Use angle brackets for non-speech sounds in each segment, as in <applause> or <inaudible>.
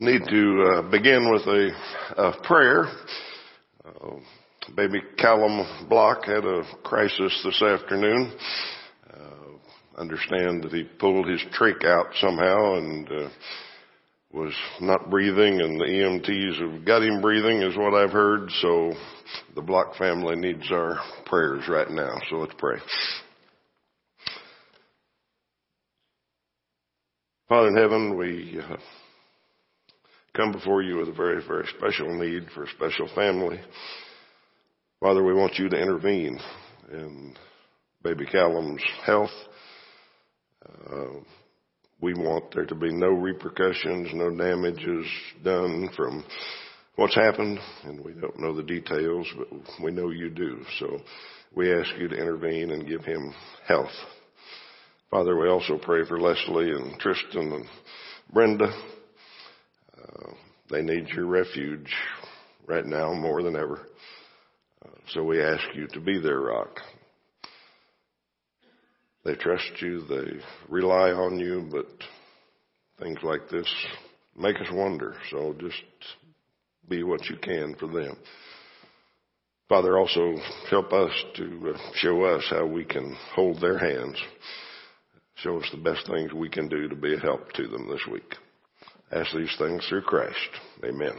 need to uh, begin with a, a prayer. Uh, baby Callum Block had a crisis this afternoon. Uh, understand that he pulled his trach out somehow and uh, was not breathing, and the EMTs have got him breathing, is what I've heard. So the Block family needs our prayers right now. So let's pray. Father in heaven, we uh, come before you with a very, very special need for a special family. Father, we want you to intervene in baby Callum's health. Uh, we want there to be no repercussions, no damages done from what's happened, and we don't know the details, but we know you do. So we ask you to intervene and give him health. Father, we also pray for Leslie and Tristan and Brenda. Uh, they need your refuge right now more than ever. Uh, so we ask you to be their rock. They trust you, they rely on you, but things like this make us wonder. So just be what you can for them. Father, also help us to uh, show us how we can hold their hands. Show us the best things we can do to be a help to them this week. Ask these things through Christ. Amen.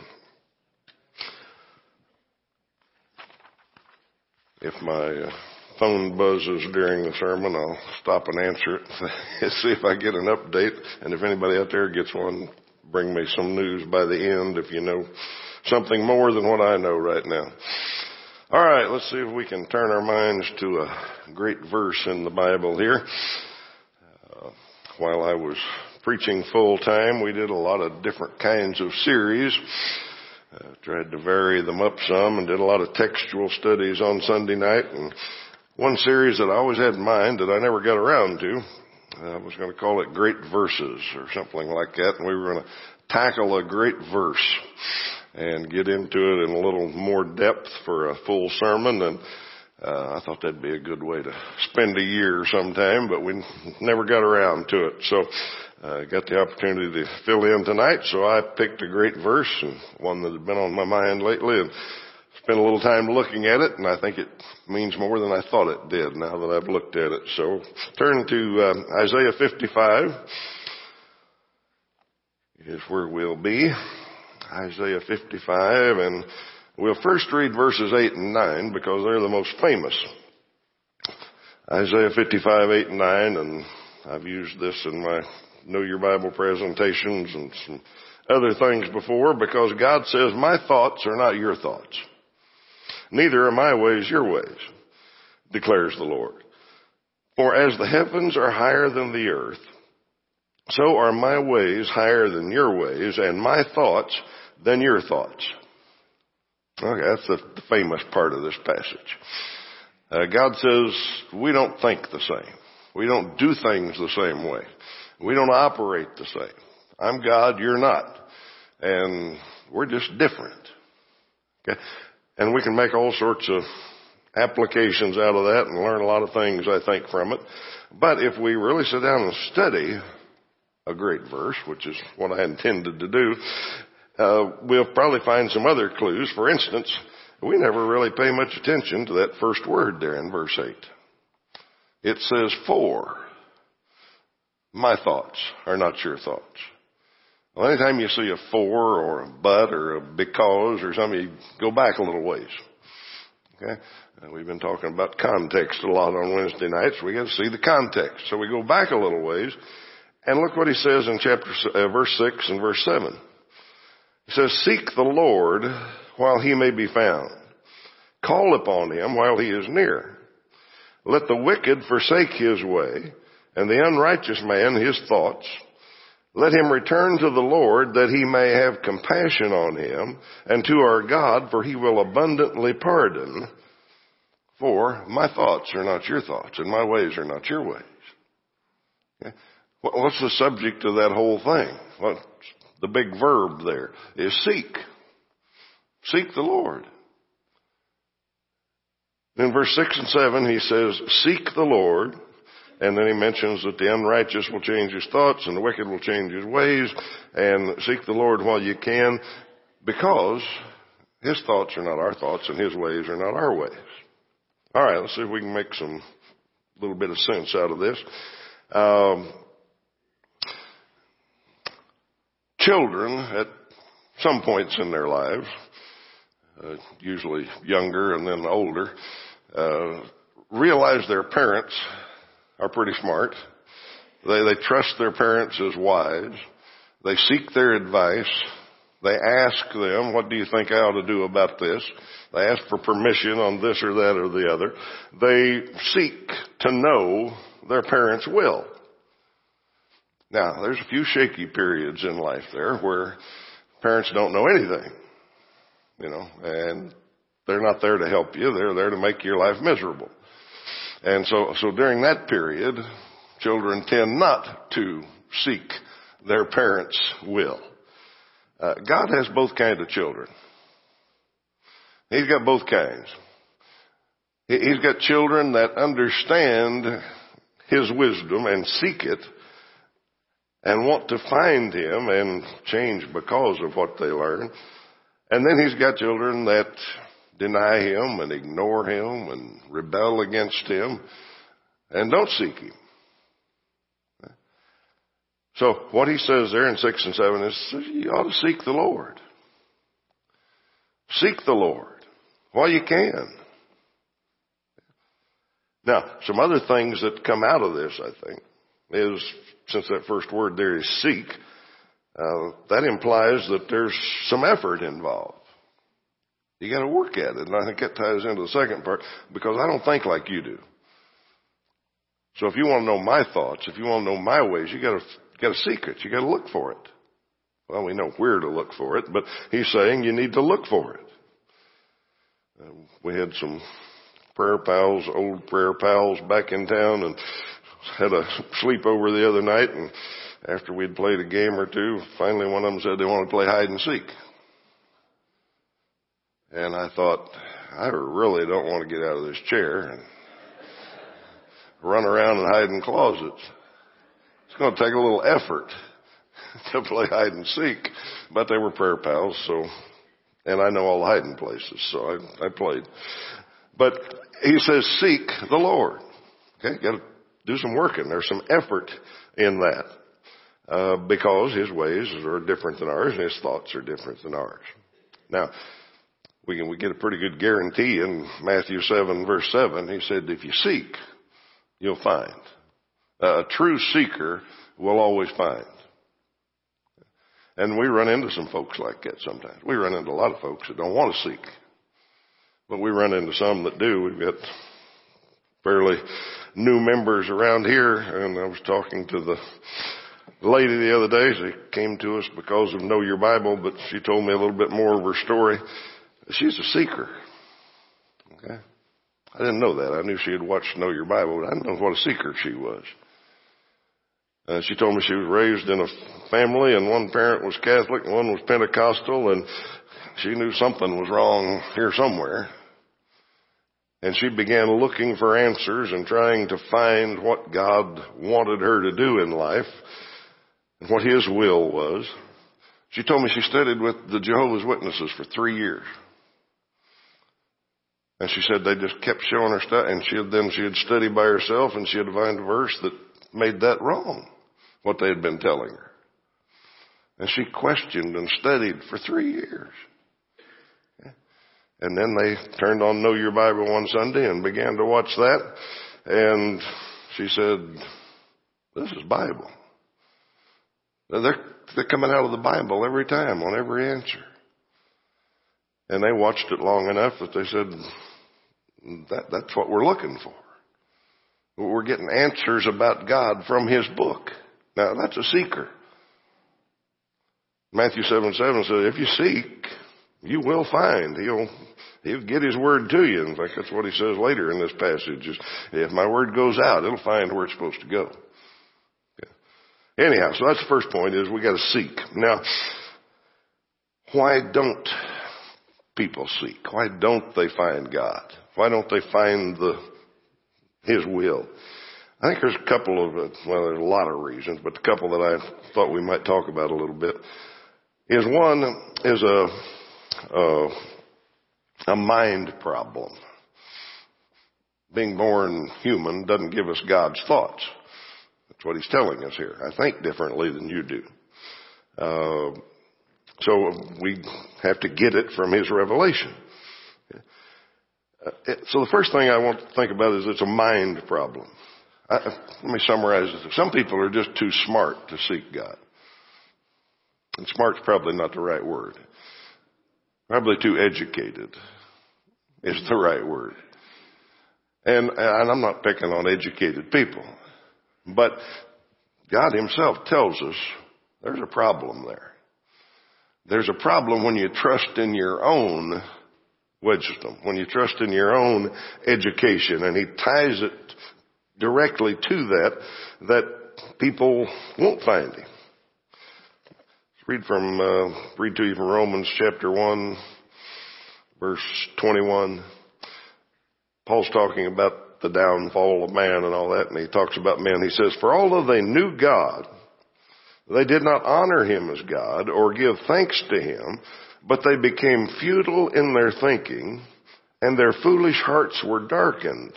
If my uh, phone buzzes during the sermon, I'll stop and answer it <laughs> and see if I get an update. And if anybody out there gets one, bring me some news by the end if you know something more than what I know right now. All right, let's see if we can turn our minds to a great verse in the Bible here. Uh, while I was preaching full time. We did a lot of different kinds of series. Uh, tried to vary them up some and did a lot of textual studies on Sunday night. And one series that I always had in mind that I never got around to, I was going to call it Great Verses or something like that. And we were going to tackle a great verse and get into it in a little more depth for a full sermon. And uh, I thought that'd be a good way to spend a year sometime, but we never got around to it. So uh, got the opportunity to fill in tonight, so I picked a great verse and one that had been on my mind lately and spent a little time looking at it, and I think it means more than I thought it did now that I've looked at it. So turn to um, Isaiah 55 is where we'll be. Isaiah 55, and we'll first read verses 8 and 9 because they're the most famous. Isaiah 55, 8 and 9, and I've used this in my know your Bible presentations and some other things before because God says, my thoughts are not your thoughts. Neither are my ways your ways, declares the Lord. For as the heavens are higher than the earth, so are my ways higher than your ways and my thoughts than your thoughts. Okay, that's the, famous part of this passage. Uh, God says we don't think the same. We don't do things the same way. We don't operate the same. I'm God, you're not. And we're just different. Okay? And we can make all sorts of applications out of that and learn a lot of things, I think, from it. But if we really sit down and study a great verse, which is what I intended to do, uh, we'll probably find some other clues. For instance, we never really pay much attention to that first word there in verse 8. It says for. My thoughts are not your thoughts. Well, anytime you see a for or a but or a because or something, go back a little ways. Okay? And we've been talking about context a lot on Wednesday nights. We got to see the context. So we go back a little ways and look what he says in chapter, uh, verse 6 and verse 7. He says, seek the Lord while he may be found. Call upon him while he is near. Let the wicked forsake his way and the unrighteous man his thoughts. Let him return to the Lord that he may have compassion on him and to our God for he will abundantly pardon. For my thoughts are not your thoughts and my ways are not your ways. Okay? What's the subject of that whole thing? Well, the big verb there is seek. Seek the Lord. In verse 6 and 7 he says, Seek the Lord And then he mentions that the unrighteous will change his thoughts and the wicked will change his ways and seek the Lord while you can because his thoughts are not our thoughts and his ways are not our ways. All right, let's see if we can make some little bit of sense out of this. Um, children at some points in their lives, uh, usually younger and then older, uh, realize their parents are pretty smart. They, they trust their parents as wise. They seek their advice. They ask them, what do you think I ought to do about this? They ask for permission on this or that or the other. They seek to know their parents' will. Now, there's a few shaky periods in life there where parents don't know anything, you know, and they're not there to help you. They're there to make your life miserable. And so, so during that period, children tend not to seek their parents' will. Uh, God has both kinds of children. He's got both kinds. He's got children that understand His wisdom and seek it and want to find Him and change because of what they learn. And then He's got children that deny Him and ignore Him and rebel against Him and don't seek Him. So what he says there in 6 and 7 is you ought to seek the Lord. Seek the Lord while you can. Now, some other things that come out of this, I think, is since that first word there is seek, uh, that implies that there's some effort involved. You got to work at it, and I think that ties into the second part because I don't think like you do. So if you want to know my thoughts, if you want to know my ways, you got to to seek it. You got to look for it. Well, we know where to look for it, but he's saying you need to look for it. Um, we had some prayer pals, old prayer pals back in town and had a sleepover the other night and after we'd played a game or two, finally one of them said they wanted to play hide and seek. And I thought, I really don't want to get out of this chair and run around and hide in closets. It's going to take a little effort <laughs> to play hide and seek, but they were prayer pals, so, and I know all the hiding places, so I, I played. But he says, seek the Lord. Okay, got to do some working. There's some effort in that. Uh, because his ways are different than ours and his thoughts are different than ours. Now, we can, we get a pretty good guarantee in Matthew 7 verse 7. He said, if you seek, you'll find. A true seeker will always find. And we run into some folks like that sometimes. We run into a lot of folks that don't want to seek. But we run into some that do. We've got fairly new members around here and I was talking to the lady the other day. She came to us because of Know Your Bible, but she told me a little bit more of her story. She's a seeker. Okay. I didn't know that. I knew she had watched Know Your Bible, but I didn't know what a seeker she was. Uh, she told me she was raised in a family and one parent was Catholic and one was Pentecostal and she knew something was wrong here somewhere. And she began looking for answers and trying to find what God wanted her to do in life and what His will was. She told me she studied with the Jehovah's Witnesses for three years. And she said they just kept showing her stuff and she then she had studied by herself and she had find a verse that made that wrong, what they had been telling her. And she questioned and studied for three years. And then they turned on Know Your Bible one Sunday and began to watch that. And she said, this is Bible. They're, they're coming out of the Bible every time on every answer. And they watched it long enough that they said, that, that's what we're looking for. We're getting answers about God from His book. Now that's a seeker. Matthew 7, 7 says, if you seek, you will find. He'll, he'll get His word to you. In fact, that's what He says later in this passage is, if my word goes out, it'll find where it's supposed to go. Okay. Anyhow, so that's the first point is we gotta seek. Now, why don't people seek? Why don't they find God? Why don't they find the, His will? I think there's a couple of, well, there's a lot of reasons, but the couple that I thought we might talk about a little bit is one is a, a, a mind problem. Being born human doesn't give us God's thoughts. That's what he's telling us here. I think differently than you do. Uh, so we have to get it from his revelation. Uh, so the first thing I want to think about is it's a mind problem. I, let me summarize this. Some people are just too smart to seek God. And smart's probably not the right word. Probably too educated is the right word. And, and I'm not picking on educated people. But God himself tells us there's a problem there. There's a problem when you trust in your own wisdom, when you trust in your own education, and he ties it directly to that, that people won't find him. Let's read from, uh, read to you from Romans chapter 1, verse 21. Paul's talking about the downfall of man and all that, and he talks about men. He says, For although they knew God, they did not honor him as God or give thanks to him, but they became futile in their thinking, and their foolish hearts were darkened.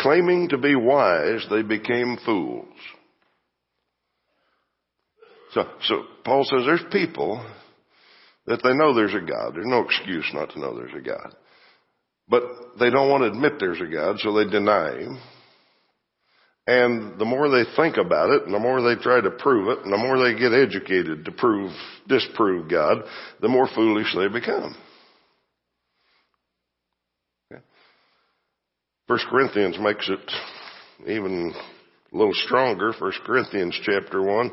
Claiming to be wise, they became fools. So, so Paul says there's people that they know there's a God. There's no excuse not to know there's a God. But they don't want to admit there's a God, so they deny Him. And the more they think about it, and the more they try to prove it, and the more they get educated to prove, disprove God, the more foolish they become. First Corinthians makes it even a little stronger. First Corinthians chapter 1.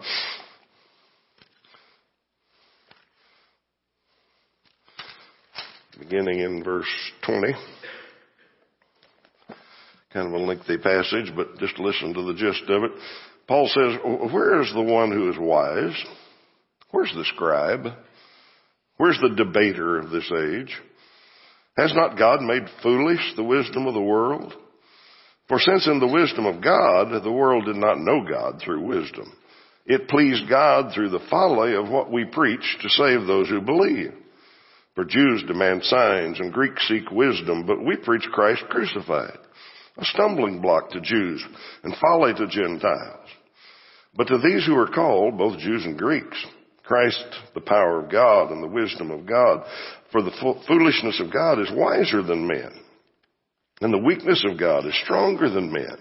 Beginning in verse 20. Kind of a lengthy passage, but just listen to the gist of it. Paul says, where is the one who is wise? Where's the scribe? Where's the debater of this age? Has not God made foolish the wisdom of the world? For since in the wisdom of God, the world did not know God through wisdom, it pleased God through the folly of what we preach to save those who believe. For Jews demand signs and Greeks seek wisdom, but we preach Christ crucified, a stumbling block to Jews and folly to Gentiles. But to these who are called, both Jews and Greeks, Christ, the power of God and the wisdom of God. For the foolishness of God is wiser than men, and the weakness of God is stronger than men.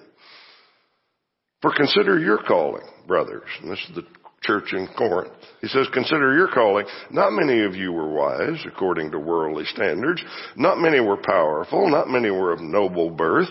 For consider your calling, brothers. And this is the church in Corinth. He says, consider your calling. Not many of you were wise according to worldly standards. Not many were powerful. Not many were of noble birth.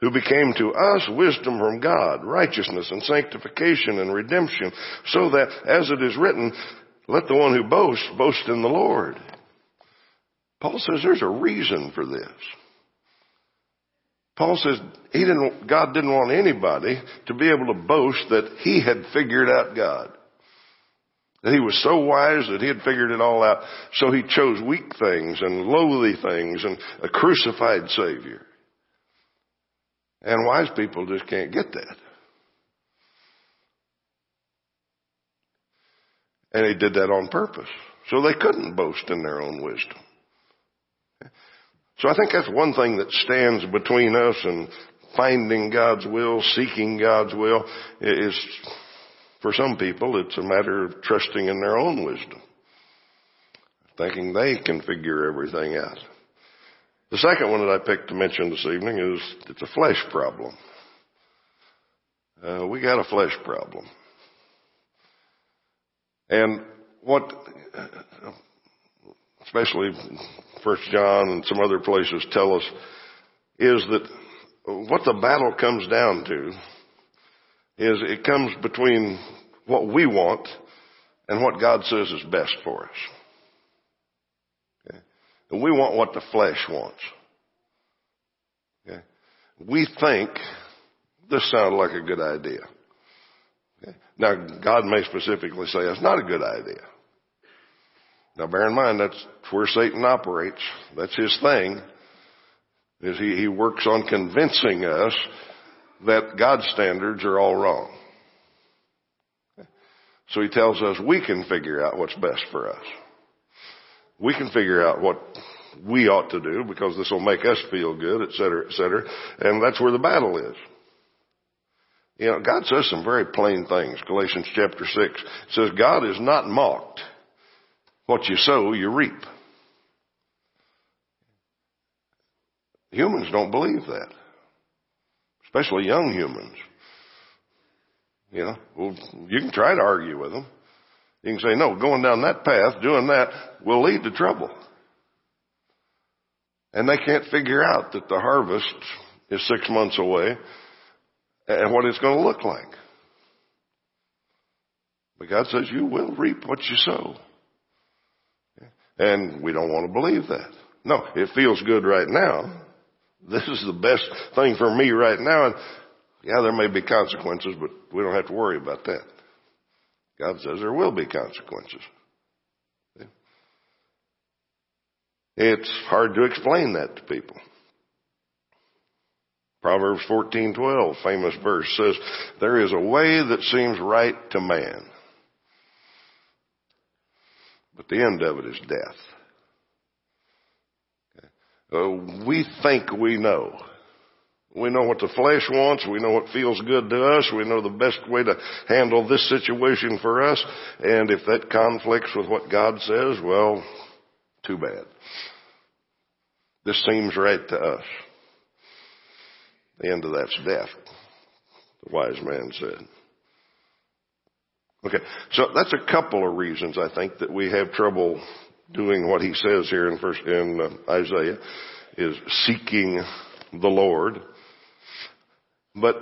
who became to us wisdom from God, righteousness and sanctification and redemption, so that, as it is written, let the one who boasts boast in the Lord. Paul says there's a reason for this. Paul says he didn't, God didn't want anybody to be able to boast that he had figured out God. That he was so wise that he had figured it all out. So he chose weak things and lowly things and a crucified Savior. And wise people just can't get that. And he did that on purpose. So they couldn't boast in their own wisdom. So I think that's one thing that stands between us and finding God's will, seeking God's will is for some people it's a matter of trusting in their own wisdom. Thinking they can figure everything out. The second one that I picked to mention this evening is it's a flesh problem. Uh, we got a flesh problem. And what especially First John and some other places tell us, is that what the battle comes down to is it comes between what we want and what God says is best for us. And we want what the flesh wants. Okay? We think this sounds like a good idea. Okay? Now, God may specifically say it's not a good idea. Now, bear in mind that's where Satan operates. That's his thing. Is he, he works on convincing us that God's standards are all wrong. So he tells us we can figure out what's best for us. We can figure out what we ought to do because this will make us feel good, et cetera, et cetera. And that's where the battle is. You know, God says some very plain things. Galatians chapter 6 says, God is not mocked. What you sow, you reap. Humans don't believe that. Especially young humans. You know, well, you can try to argue with them. You can say, no, going down that path, doing that will lead to trouble. And they can't figure out that the harvest is six months away and what it's going to look like. But God says you will reap what you sow. And we don't want to believe that. No, it feels good right now. This is the best thing for me right now. And yeah, there may be consequences, but we don't have to worry about that. God says there will be consequences. It's hard to explain that to people. Proverbs 14:12, famous verse says, "There is a way that seems right to man, but the end of it is death." Okay. Uh, we think we know. We know what the flesh wants. We know what feels good to us. We know the best way to handle this situation for us. And if that conflicts with what God says, well, too bad. This seems right to us. The end of that's death, the wise man said. Okay, so that's a couple of reasons I think that we have trouble doing what he says here in first in uh, Isaiah is seeking the Lord. But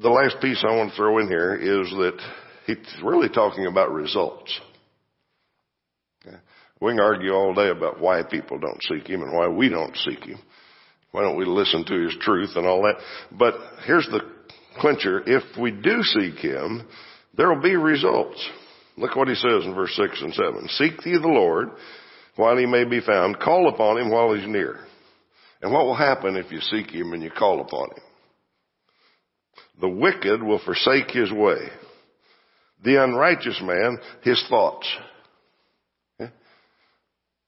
the last piece I want to throw in here is that he's really talking about results. We can argue all day about why people don't seek him and why we don't seek him. Why don't we listen to his truth and all that? But here's the clincher. If we do seek him, there will be results. Look what he says in verse 6 and 7. Seek ye the Lord while he may be found. Call upon him while he's near. And what will happen if you seek him and you call upon him? The wicked will forsake his way. The unrighteous man, his thoughts.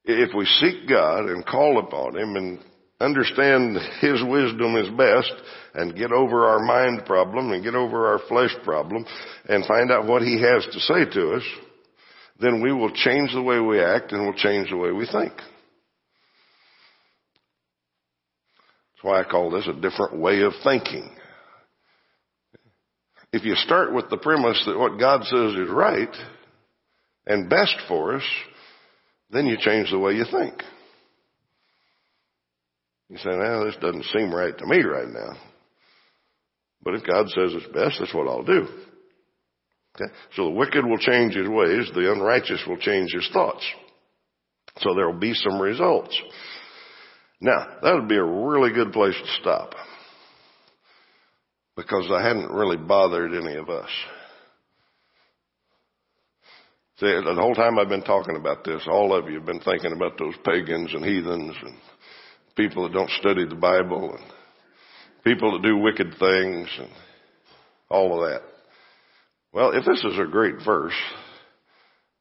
If we seek God and call upon him and understand His wisdom is best and get over our mind problem and get over our flesh problem and find out what He has to say to us, then we will change the way we act and we'll change the way we think. That's why I call this a different way of thinking. If you start with the premise that what God says is right and best for us, then you change the way you think. You say, "Now this doesn't seem right to me right now. But if God says it's best, that's what I'll do. Okay? So the wicked will change his ways, the unrighteous will change his thoughts. So there will be some results. Now, that would be a really good place to stop. Because I hadn't really bothered any of us. See, the whole time I've been talking about this, all of you have been thinking about those pagans and heathens and people that don't study the Bible and people that do wicked things and all of that. Well, if this is a great verse,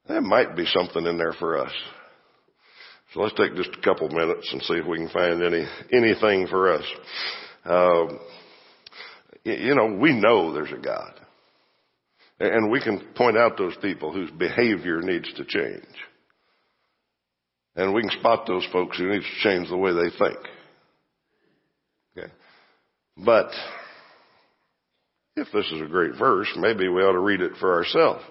there might be something in there for us. So let's take just a couple minutes and see if we can find any anything for us. Um, you know, we know there's a God, and we can point out those people whose behavior needs to change. And we can spot those folks who need to change the way they think. Okay. But if this is a great verse, maybe we ought to read it for ourselves.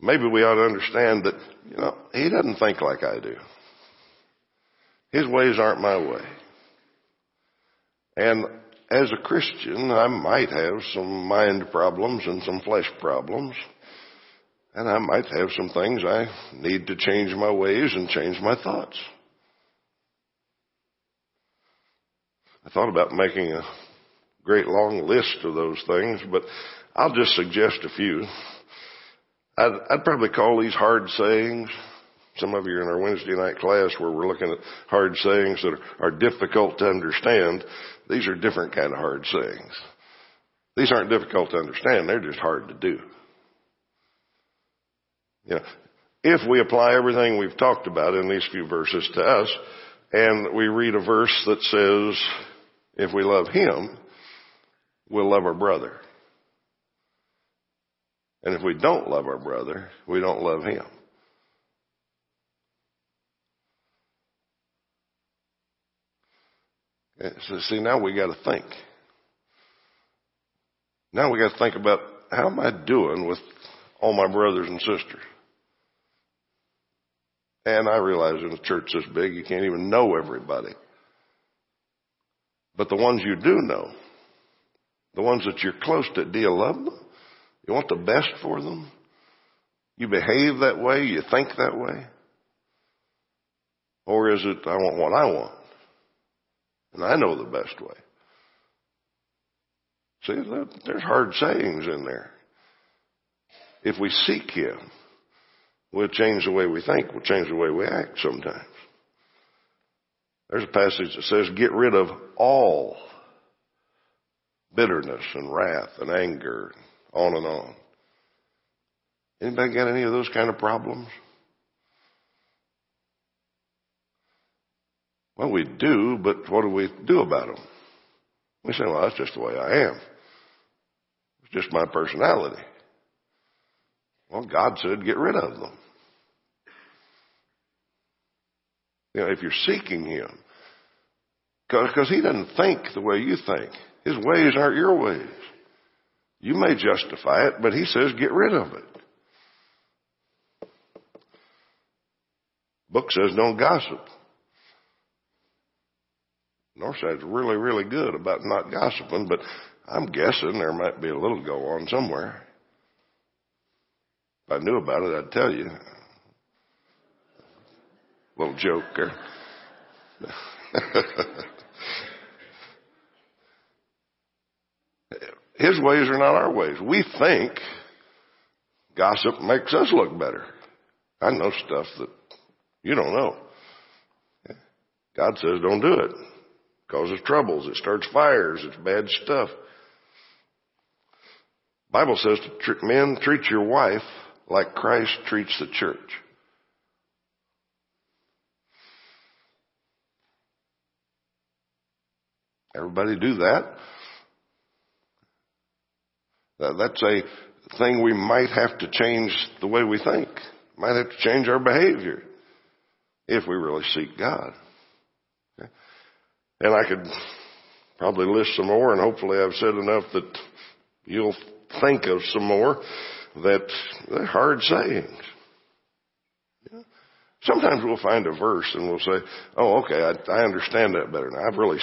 Maybe we ought to understand that, you know, he doesn't think like I do. His ways aren't my way. And as a Christian, I might have some mind problems and some flesh problems. And I might have some things I need to change my ways and change my thoughts. I thought about making a great long list of those things, but I'll just suggest a few. I'd, I'd probably call these hard sayings. Some of you are in our Wednesday night class where we're looking at hard sayings that are, difficult to understand. These are different kind of hard sayings. These aren't difficult to understand. They're just hard to do. You know, if we apply everything we've talked about in these few verses to us, and we read a verse that says, if we love Him, we'll love our brother. And if we don't love our brother, we don't love Him. So see, now we got to think. Now we got to think about how am I doing with all my brothers and sisters? And I realize in a church this big, you can't even know everybody. But the ones you do know, the ones that you're close to, do you love them? You want the best for them? You behave that way? You think that way? Or is it, I want what I want? And I know the best way. See, there's hard sayings in there. If we seek Him, we'll change the way we think. We'll change the way we act sometimes. There's a passage that says, get rid of all bitterness and wrath and anger, on and on. Anybody got any of those kind of problems? Well, we do, but what do we do about them? We say, well, that's just the way I am. It's just my personality. Well, God said get rid of them. You know, if you're seeking Him, because He doesn't think the way you think. His ways aren't your ways. You may justify it, but He says get rid of it. Book says don't gossip. Northside's really, really good about not gossiping, but I'm guessing there might be a little go on somewhere. If I knew about it, I'd tell you. Little joke there. <laughs> His ways are not our ways. We think gossip makes us look better. I know stuff that you don't know. God says don't do it. Causes troubles. It starts fires. It's bad stuff. Bible says to men, treat your wife like Christ treats the church. Everybody do that? That's a thing we might have to change the way we think. Might have to change our behavior if we really seek God. And I could probably list some more and hopefully I've said enough that you'll think of some more that they're hard sayings. Sometimes we'll find a verse and we'll say, oh, okay, I, I understand that better now. I've really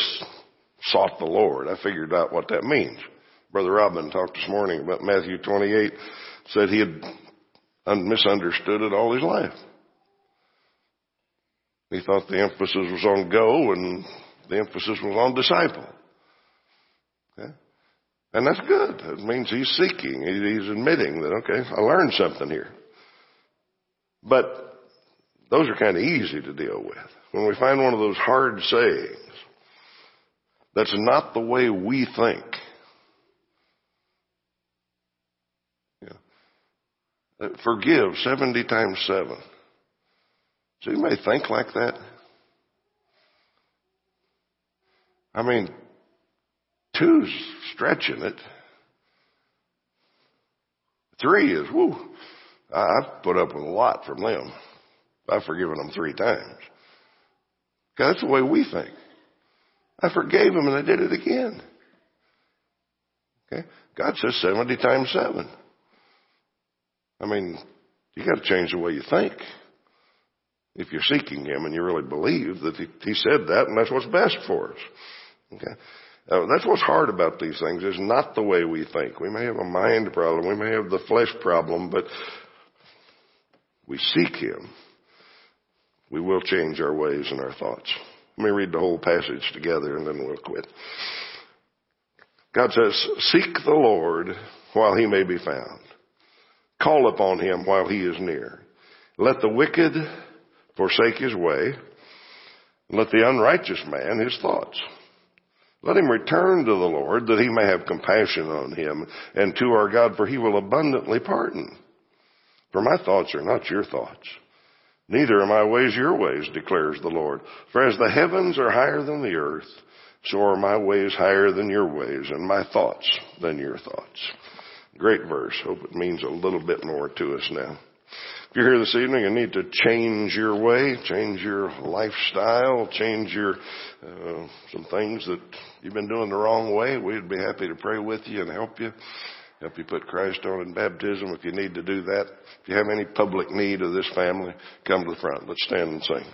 sought the Lord. I figured out what that means. Brother Robin talked this morning about Matthew 28, said he had misunderstood it all his life. He thought the emphasis was on go and the emphasis was on disciple. Okay? And that's good. It means he's seeking. He's admitting that, okay, I learned something here. But those are kind of easy to deal with. When we find one of those hard sayings, that's not the way we think. Yeah. Uh, forgive 70 times 7. So you may think like that. I mean, two's stretching it. Three is, whoo, I've put up with a lot from them. I've forgiven them three times. That's the way we think. I forgave them and I did it again. Okay? God says 70 times 7. I mean, you got to change the way you think. If you're seeking Him and you really believe that he said that and that's what's best for us. Okay? Uh, that's what's hard about these things is not the way we think. We may have a mind problem. We may have the flesh problem, but we seek Him, we will change our ways and our thoughts. Let me read the whole passage together and then we'll quit. God says, seek the Lord while he may be found. Call upon him while he is near. Let the wicked forsake his way. Let the unrighteous man his thoughts. Let him return to the Lord that he may have compassion on him and to our God for he will abundantly pardon. For my thoughts are not your thoughts. Neither are my ways your ways, declares the Lord. For as the heavens are higher than the earth, so are my ways higher than your ways and my thoughts than your thoughts. Great verse. Hope it means a little bit more to us now. You're here this evening and need to change your way, change your lifestyle, change your uh, some things that you've been doing the wrong way, we'd be happy to pray with you and help you. Help you put Christ on in baptism if you need to do that. If you have any public need of this family, come to the front. Let's stand and sing.